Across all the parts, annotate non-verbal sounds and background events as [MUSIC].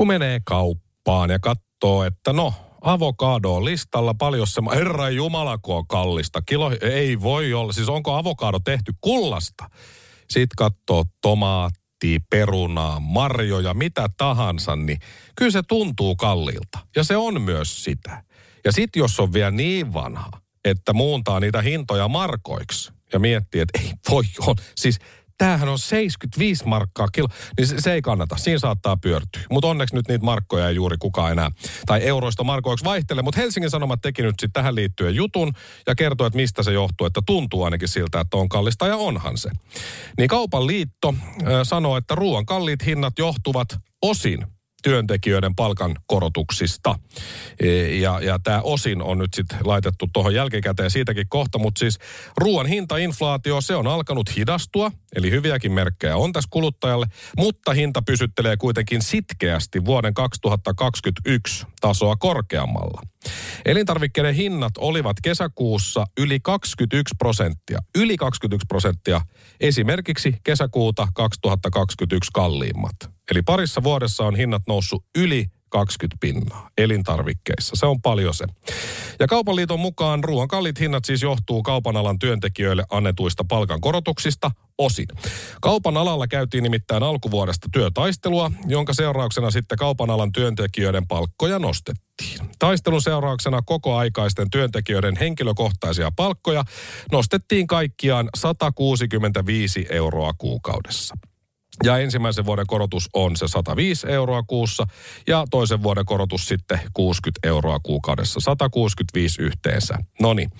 Kun menee kauppaan ja katsoo, että no, avokado on listalla paljon se, herra jumala kun on kallista. Kilo ei voi olla, siis onko avokado tehty kullasta? Sitten katsoo tomaattia, perunaa, marjoja, mitä tahansa, niin kyllä se tuntuu kalliilta. Ja se on myös sitä. Ja sitten jos on vielä niin vanha, että muuntaa niitä hintoja markoiksi ja miettii, että ei voi olla, siis tämähän on 75 markkaa kilo, niin se, se ei kannata. Siinä saattaa pyörtyä. Mutta onneksi nyt niitä markkoja ei juuri kukaan enää, tai euroista markoiksi vaihtele. Mutta Helsingin Sanomat teki nyt sitten tähän liittyen jutun ja kertoi, että mistä se johtuu, että tuntuu ainakin siltä, että on kallista ja onhan se. Niin Kaupan liitto äh, sanoo, että ruoan kalliit hinnat johtuvat osin työntekijöiden palkankorotuksista. E, Ja, ja tämä osin on nyt sitten laitettu tuohon jälkikäteen siitäkin kohta, mutta siis ruoan hintainflaatio, se on alkanut hidastua, eli hyviäkin merkkejä on tässä kuluttajalle, mutta hinta pysyttelee kuitenkin sitkeästi vuoden 2021 tasoa korkeammalla. Elintarvikkeiden hinnat olivat kesäkuussa yli 21 prosenttia. Yli 21 prosenttia esimerkiksi kesäkuuta 2021 kalliimmat. Eli parissa vuodessa on hinnat noussut yli 20 pinnaa elintarvikkeissa. Se on paljon se. Ja Kaupan liiton mukaan ruoan kalliit hinnat siis johtuu kaupan alan työntekijöille annetuista palkankorotuksista osin. Kaupan alalla käytiin nimittäin alkuvuodesta työtaistelua, jonka seurauksena sitten kaupan alan työntekijöiden palkkoja nostettiin. Taistelun seurauksena kokoaikaisten työntekijöiden henkilökohtaisia palkkoja nostettiin kaikkiaan 165 euroa kuukaudessa. Ja ensimmäisen vuoden korotus on se 105 euroa kuussa ja toisen vuoden korotus sitten 60 euroa kuukaudessa. 165 yhteensä. No niin.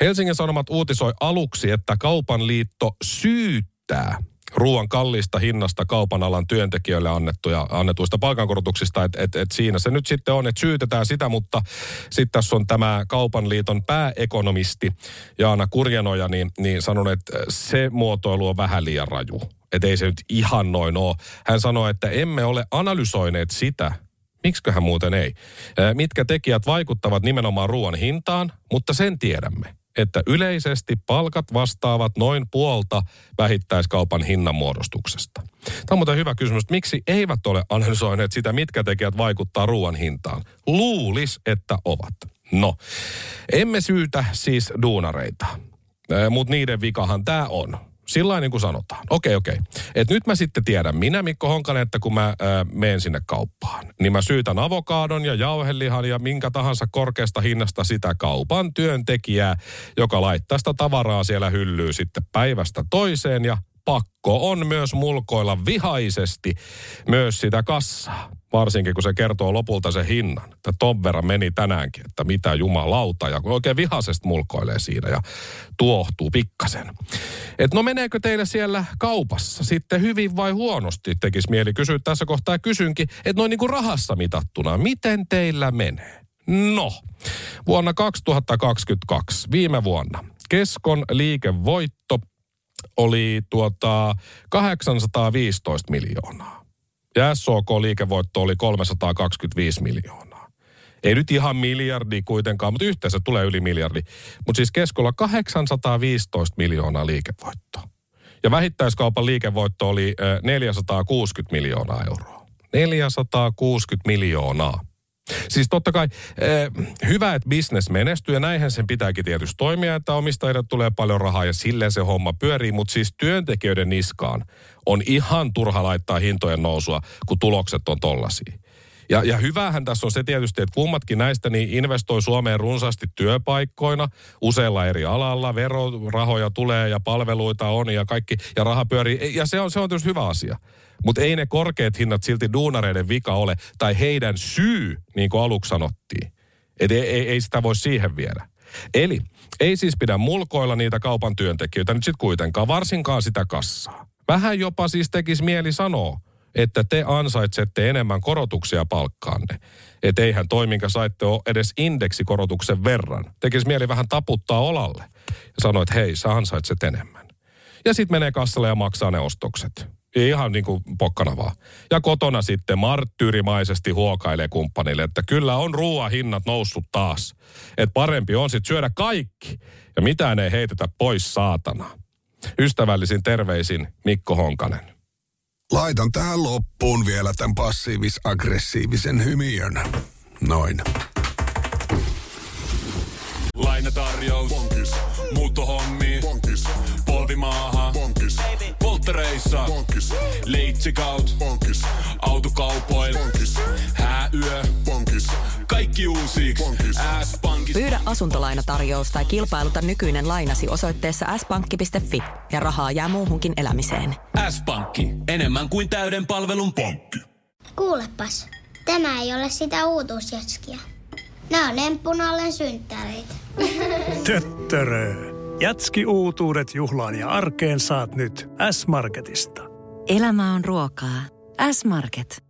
Helsingin Sanomat uutisoi aluksi, että kaupan liitto syyttää ruoan kallista hinnasta kaupan alan työntekijöille annettuja, annetuista palkankorotuksista, että et, et siinä se nyt sitten on, että syytetään sitä, mutta sitten tässä on tämä kaupan liiton pääekonomisti Jaana Kurjanoja, niin, niin sanon, että se muotoilu on vähän liian raju. Että ei se nyt ihan noin ole. Hän sanoi, että emme ole analysoineet sitä, Miksiköhän muuten ei? Mitkä tekijät vaikuttavat nimenomaan ruoan hintaan, mutta sen tiedämme, että yleisesti palkat vastaavat noin puolta vähittäiskaupan hinnanmuodostuksesta. Tämä on muuten hyvä kysymys, että miksi eivät ole analysoineet sitä, mitkä tekijät vaikuttaa ruoan hintaan? Luulis, että ovat. No, emme syytä siis duunareita, mutta niiden vikahan tämä on. Sillä niin kuin sanotaan. Okei, okei. Et nyt mä sitten tiedän, minä Mikko Honkanen, että kun mä äh, menen sinne kauppaan, niin mä syytän avokaadon ja jauhelihan ja minkä tahansa korkeasta hinnasta sitä kaupan työntekijää, joka laittaa sitä tavaraa siellä hyllyy sitten päivästä toiseen ja pakko on myös mulkoilla vihaisesti myös sitä kassaa. Varsinkin kun se kertoo lopulta sen hinnan. Että ton verran meni tänäänkin, että mitä jumalauta. Ja kun oikein vihaisesti mulkoilee siinä ja tuohtuu pikkasen. Et no meneekö teille siellä kaupassa sitten hyvin vai huonosti? Tekisi mieli kysyä tässä kohtaa ja kysynkin, että noin niin kuin rahassa mitattuna, miten teillä menee? No, vuonna 2022, viime vuonna, Keskon liikevoitto oli tuota 815 miljoonaa. Ja SOK-liikevoitto oli 325 miljoonaa. Ei nyt ihan miljardi kuitenkaan, mutta yhteensä tulee yli miljardi. Mutta siis keskolla 815 miljoonaa liikevoittoa. Ja vähittäiskaupan liikevoitto oli ö, 460 miljoonaa euroa. 460 miljoonaa. Siis totta kai eh, hyvä, että business menestyy ja näinhän sen pitääkin tietysti toimia, että omistajille tulee paljon rahaa ja silleen se homma pyörii, mutta siis työntekijöiden niskaan on ihan turha laittaa hintojen nousua, kun tulokset on tollasia. Ja, ja hyvähän tässä on se tietysti, että kummatkin näistä niin investoi Suomeen runsaasti työpaikkoina useilla eri alalla. Verorahoja tulee ja palveluita on ja kaikki, ja raha pyörii. Ja se on, se on tietysti hyvä asia. Mutta ei ne korkeat hinnat silti duunareiden vika ole, tai heidän syy, niin kuin aluksi sanottiin. Et ei, ei, ei sitä voi siihen viedä. Eli ei siis pidä mulkoilla niitä kaupan työntekijöitä nyt sitten kuitenkaan, varsinkaan sitä kassaa. Vähän jopa siis tekisi mieli sanoa, että te ansaitsette enemmän korotuksia palkkaanne. Että eihän toi, minkä saitte, ole edes indeksikorotuksen verran. Tekisi mieli vähän taputtaa olalle. Ja sanoi, että hei, sä ansaitset enemmän. Ja sitten menee kassalle ja maksaa ne ostokset. Ihan niin kuin pokkana vaan. Ja kotona sitten marttyyrimaisesti huokailee kumppanille, että kyllä on ruoan hinnat noussut taas. Että parempi on sitten syödä kaikki ja mitään ei heitetä pois saatana. Ystävällisin terveisin Mikko Honkanen. Laitan tähän loppuun vielä tämän passiivis-aggressiivisen hymiön. Noin. Lainatarjous. Bonkis. Muuttohommi. Bonkis. Polvimaaha. Bonkis. Polttereissa. Bonkis. Leitsikaut. Bonkis. Autokaupoil. Bonkis. Hääyö. Bonkis. Kaikki uusi. S-pankki. Pyydä asuntolainatarjous tai kilpailuta nykyinen lainasi osoitteessa s-pankki.fi ja rahaa jää muuhunkin elämiseen. S-pankki. Enemmän kuin täyden palvelun pankki. Kuulepas, tämä ei ole sitä uutuusjatskia. Nämä on emppunallen synttäreitä. [LAUGHS] Töttörö. Jatski uutuudet juhlaan ja arkeen saat nyt S-Marketista. Elämä on ruokaa. S-Market.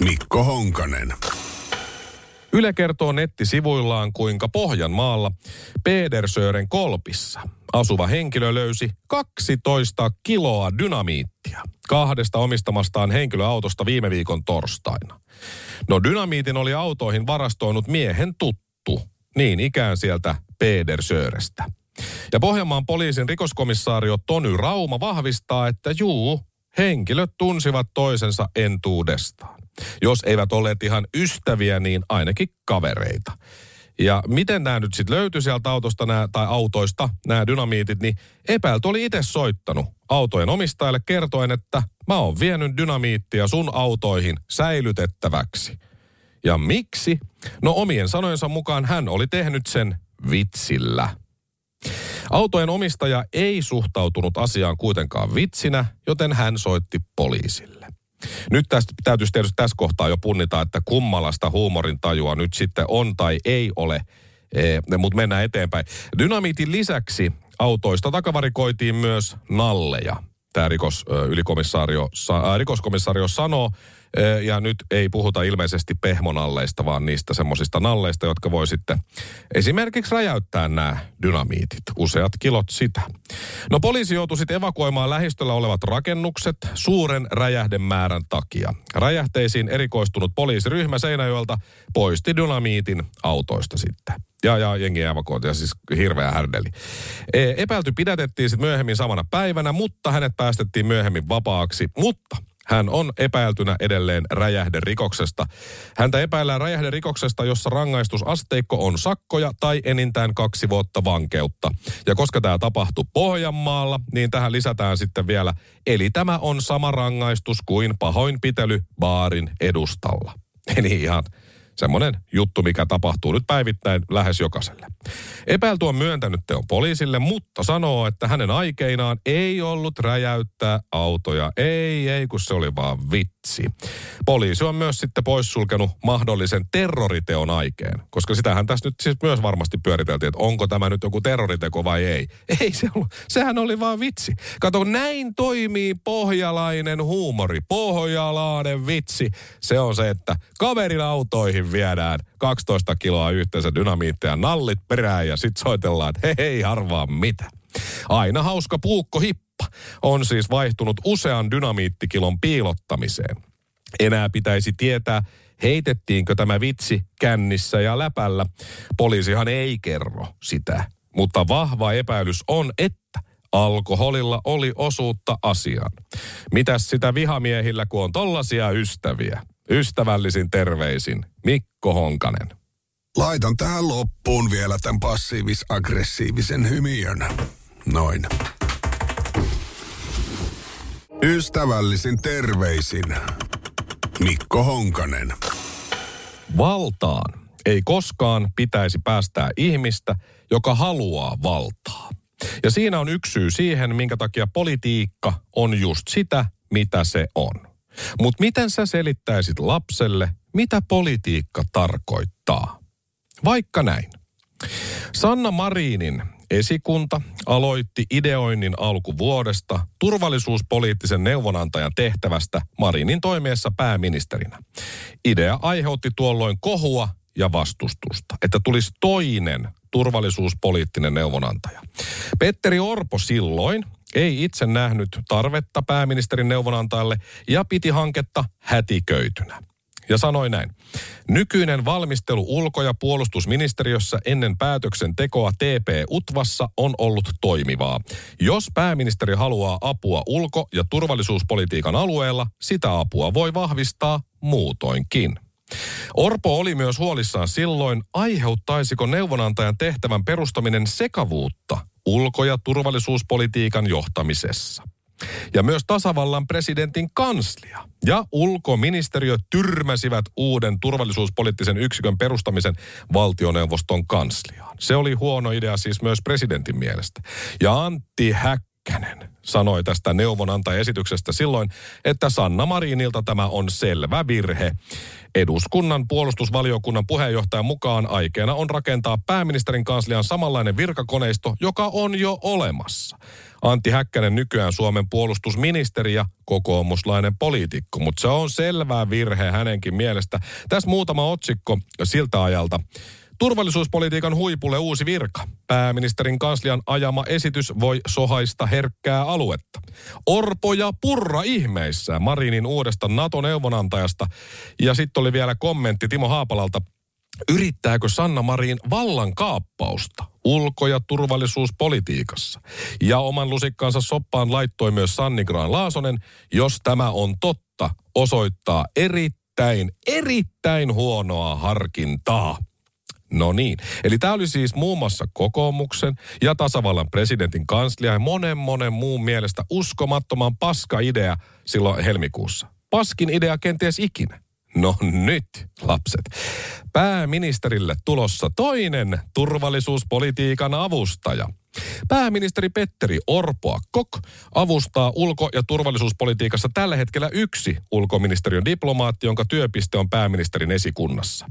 Mikko Honkanen. Yle kertoo nettisivuillaan, kuinka Pohjanmaalla Pedersören kolpissa asuva henkilö löysi 12 kiloa dynamiittia kahdesta omistamastaan henkilöautosta viime viikon torstaina. No dynamiitin oli autoihin varastoinut miehen tuttu, niin ikään sieltä Pedersörestä. Ja Pohjanmaan poliisin rikoskomissaario Tony Rauma vahvistaa, että juu, henkilöt tunsivat toisensa entuudestaan. Jos eivät olleet ihan ystäviä, niin ainakin kavereita. Ja miten nämä nyt sitten löytyi sieltä autosta nää, tai autoista, nämä dynamiitit, niin epäilty oli itse soittanut autojen omistajalle kertoen, että mä oon vienyt dynamiittia sun autoihin säilytettäväksi. Ja miksi? No omien sanojensa mukaan hän oli tehnyt sen vitsillä. Autojen omistaja ei suhtautunut asiaan kuitenkaan vitsinä, joten hän soitti poliisille. Nyt tästä täytyisi tietysti tässä kohtaa jo punnita, että kummallasta huumorin tajua nyt sitten on tai ei ole, e, mutta mennään eteenpäin. Dynamiitin lisäksi autoista takavarikoitiin myös nalleja. Tämä rikos, ylikomissaario, rikoskomissario sanoo, ja nyt ei puhuta ilmeisesti pehmonalleista, vaan niistä semmoisista nalleista, jotka voi sitten esimerkiksi räjäyttää nämä dynamiitit. Useat kilot sitä. No poliisi joutui sitten evakuoimaan lähistöllä olevat rakennukset suuren räjähdemäärän takia. Räjähteisiin erikoistunut poliisiryhmä Seinäjoelta poisti dynamiitin autoista sitten. Ja, ja jengi evakuoitiin, siis hirveä härdeli. E, epäilty pidätettiin sitten myöhemmin samana päivänä, mutta hänet päästettiin myöhemmin vapaaksi. Mutta hän on epäiltynä edelleen räjähderikoksesta. Häntä epäillään räjähderikoksesta, jossa rangaistusasteikko on sakkoja tai enintään kaksi vuotta vankeutta. Ja koska tämä tapahtui Pohjanmaalla, niin tähän lisätään sitten vielä, eli tämä on sama rangaistus kuin pahoinpitely baarin edustalla. [LAUGHS] Eli ihan Semmoinen juttu, mikä tapahtuu nyt päivittäin lähes jokaiselle. Epäilty on myöntänyt teon poliisille, mutta sanoo, että hänen aikeinaan ei ollut räjäyttää autoja. Ei, ei, kun se oli vaan vitsi. Poliisi on myös sitten poissulkenut mahdollisen terroriteon aikeen, koska sitähän tässä nyt siis myös varmasti pyöriteltiin, että onko tämä nyt joku terroriteko vai ei. [LAUGHS] Ei se ollut, sehän oli vaan vitsi. Kato, näin toimii pohjalainen huumori, pohjalainen vitsi. Se on se, että kaverin autoihin viedään 12 kiloa yhteensä dynamiittia, nallit perään ja sitten soitellaan, että hei, hei harvaa mitä. Aina hauska puukko hippa on siis vaihtunut usean dynamiittikilon piilottamiseen. Enää pitäisi tietää, heitettiinkö tämä vitsi kännissä ja läpällä. Poliisihan ei kerro sitä, mutta vahva epäilys on, että alkoholilla oli osuutta asiaan. Mitäs sitä vihamiehillä, kun on tollasia ystäviä? Ystävällisin terveisin Mikko Honkanen. Laitan tähän loppuun vielä tämän passiivis-aggressiivisen hymiön. Noin. Ystävällisin terveisin Mikko Honkanen. Valtaan ei koskaan pitäisi päästää ihmistä, joka haluaa valtaa. Ja siinä on yksi syy siihen, minkä takia politiikka on just sitä, mitä se on. Mutta miten sä selittäisit lapselle, mitä politiikka tarkoittaa? Vaikka näin. Sanna Marinin esikunta aloitti ideoinnin alkuvuodesta turvallisuuspoliittisen neuvonantajan tehtävästä Marinin toimiessa pääministerinä. Idea aiheutti tuolloin kohua ja vastustusta, että tulisi toinen turvallisuuspoliittinen neuvonantaja. Petteri Orpo silloin ei itse nähnyt tarvetta pääministerin neuvonantajalle ja piti hanketta hätiköitynä. Ja sanoi näin. Nykyinen valmistelu ulko- ja puolustusministeriössä ennen päätöksentekoa TP-UTVassa on ollut toimivaa. Jos pääministeri haluaa apua ulko- ja turvallisuuspolitiikan alueella, sitä apua voi vahvistaa muutoinkin. Orpo oli myös huolissaan silloin, aiheuttaisiko neuvonantajan tehtävän perustaminen sekavuutta ulko- ja turvallisuuspolitiikan johtamisessa. Ja myös tasavallan presidentin kanslia ja ulkoministeriö tyrmäsivät uuden turvallisuuspoliittisen yksikön perustamisen valtioneuvoston kansliaan. Se oli huono idea siis myös presidentin mielestä. Ja Antti Häkkänen sanoi tästä neuvonantajaesityksestä silloin, että Sanna Marinilta tämä on selvä virhe. Eduskunnan puolustusvaliokunnan puheenjohtajan mukaan aikeena on rakentaa pääministerin kanslian samanlainen virkakoneisto, joka on jo olemassa. Antti Häkkänen nykyään Suomen puolustusministeri ja kokoomuslainen poliitikko, mutta se on selvä virhe hänenkin mielestä. Tässä muutama otsikko siltä ajalta. Turvallisuuspolitiikan huipulle uusi virka. Pääministerin kanslian ajama esitys voi sohaista herkkää aluetta. Orpo ja Purra ihmeissä Marinin uudesta NATO-neuvonantajasta. Ja sitten oli vielä kommentti Timo Haapalalta. Yrittääkö Sanna Marin vallan kaappausta ulko- ja turvallisuuspolitiikassa? Ja oman lusikkaansa soppaan laittoi myös Sanni Graan Laasonen, jos tämä on totta, osoittaa erittäin, erittäin huonoa harkintaa. No niin. Eli tämä oli siis muun muassa kokoomuksen ja tasavallan presidentin kanslia ja monen monen muun mielestä uskomattoman paska idea silloin helmikuussa. Paskin idea kenties ikinä. No nyt, lapset. Pääministerille tulossa toinen turvallisuuspolitiikan avustaja. Pääministeri Petteri Orpoa Kok avustaa ulko- ja turvallisuuspolitiikassa tällä hetkellä yksi ulkoministeriön diplomaatti, jonka työpiste on pääministerin esikunnassa.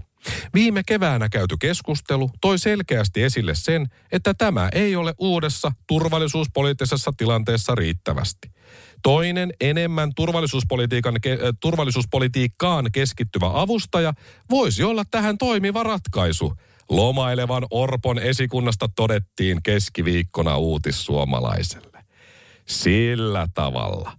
Viime keväänä käyty keskustelu toi selkeästi esille sen, että tämä ei ole uudessa turvallisuuspoliittisessa tilanteessa riittävästi. Toinen enemmän turvallisuuspolitiikan, ke, turvallisuuspolitiikkaan keskittyvä avustaja voisi olla tähän toimiva ratkaisu. Lomailevan Orpon esikunnasta todettiin keskiviikkona uutissuomalaiselle. Sillä tavalla.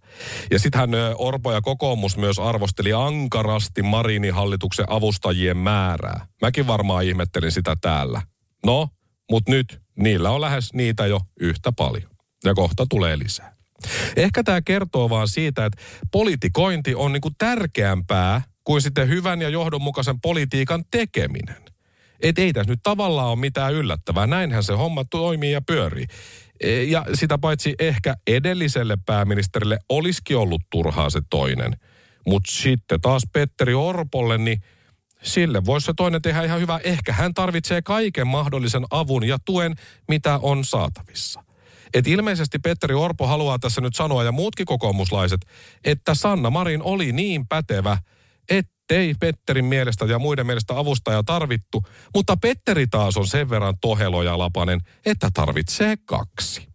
Ja sittenhän Orpo ja kokoomus myös arvosteli ankarasti Marinin hallituksen avustajien määrää. Mäkin varmaan ihmettelin sitä täällä. No, mutta nyt niillä on lähes niitä jo yhtä paljon. Ja kohta tulee lisää. Ehkä tämä kertoo vaan siitä, että politikointi on niinku tärkeämpää kuin sitten hyvän ja johdonmukaisen politiikan tekeminen. Et ei tässä nyt tavallaan ole mitään yllättävää. Näinhän se homma toimii ja pyörii. E, ja sitä paitsi ehkä edelliselle pääministerille olisikin ollut turhaa se toinen. Mutta sitten taas Petteri Orpolle, niin sille voisi se toinen tehdä ihan hyvä. Ehkä hän tarvitsee kaiken mahdollisen avun ja tuen, mitä on saatavissa. Et ilmeisesti Petteri Orpo haluaa tässä nyt sanoa, ja muutkin kokoomuslaiset, että Sanna Marin oli niin pätevä, ettei Petterin mielestä ja muiden mielestä avustaja tarvittu, mutta Petteri taas on sen verran tohelo ja lapanen, että tarvitsee kaksi.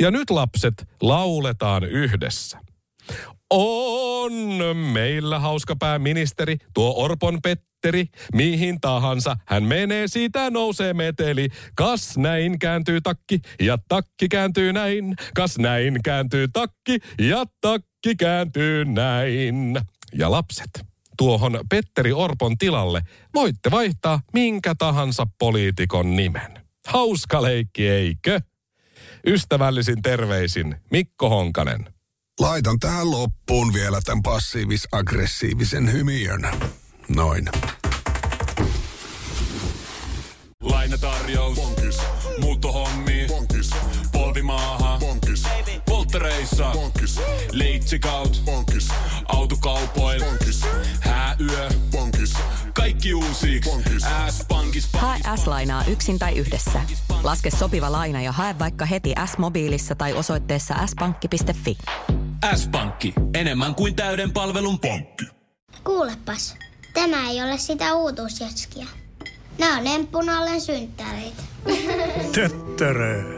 Ja nyt lapset lauletaan yhdessä. On meillä hauska pääministeri, tuo Orpon Petteri, mihin tahansa hän menee, siitä nousee meteli. Kas näin kääntyy takki ja takki kääntyy näin. Kas näin kääntyy takki ja takki kääntyy näin. Ja lapset, tuohon Petteri Orpon tilalle voitte vaihtaa minkä tahansa poliitikon nimen. Hauska leikki, eikö? Ystävällisin terveisin Mikko Honkanen. Laitan tähän loppuun vielä tämän passiivis-aggressiivisen hymiön. Noin. Lainatarjous. Bonkis. Muuttohommi. Bonkis. Polvimaaha. Bonkis. Polttereissa. Pankis. Leitsikaut. Pankis. Autokaupoil. Pankis. Hääyö. Pankis. Kaikki uusiksi. S-pankis. Hae S-lainaa yksin tai yhdessä. Laske sopiva laina ja hae vaikka heti S-mobiilissa tai osoitteessa s-pankki.fi. S-pankki. Enemmän kuin täyden palvelun pankki. Kuulepas, tämä ei ole sitä uutuusjatskia. Nämä on emppunallen synttäreitä. Töttörö.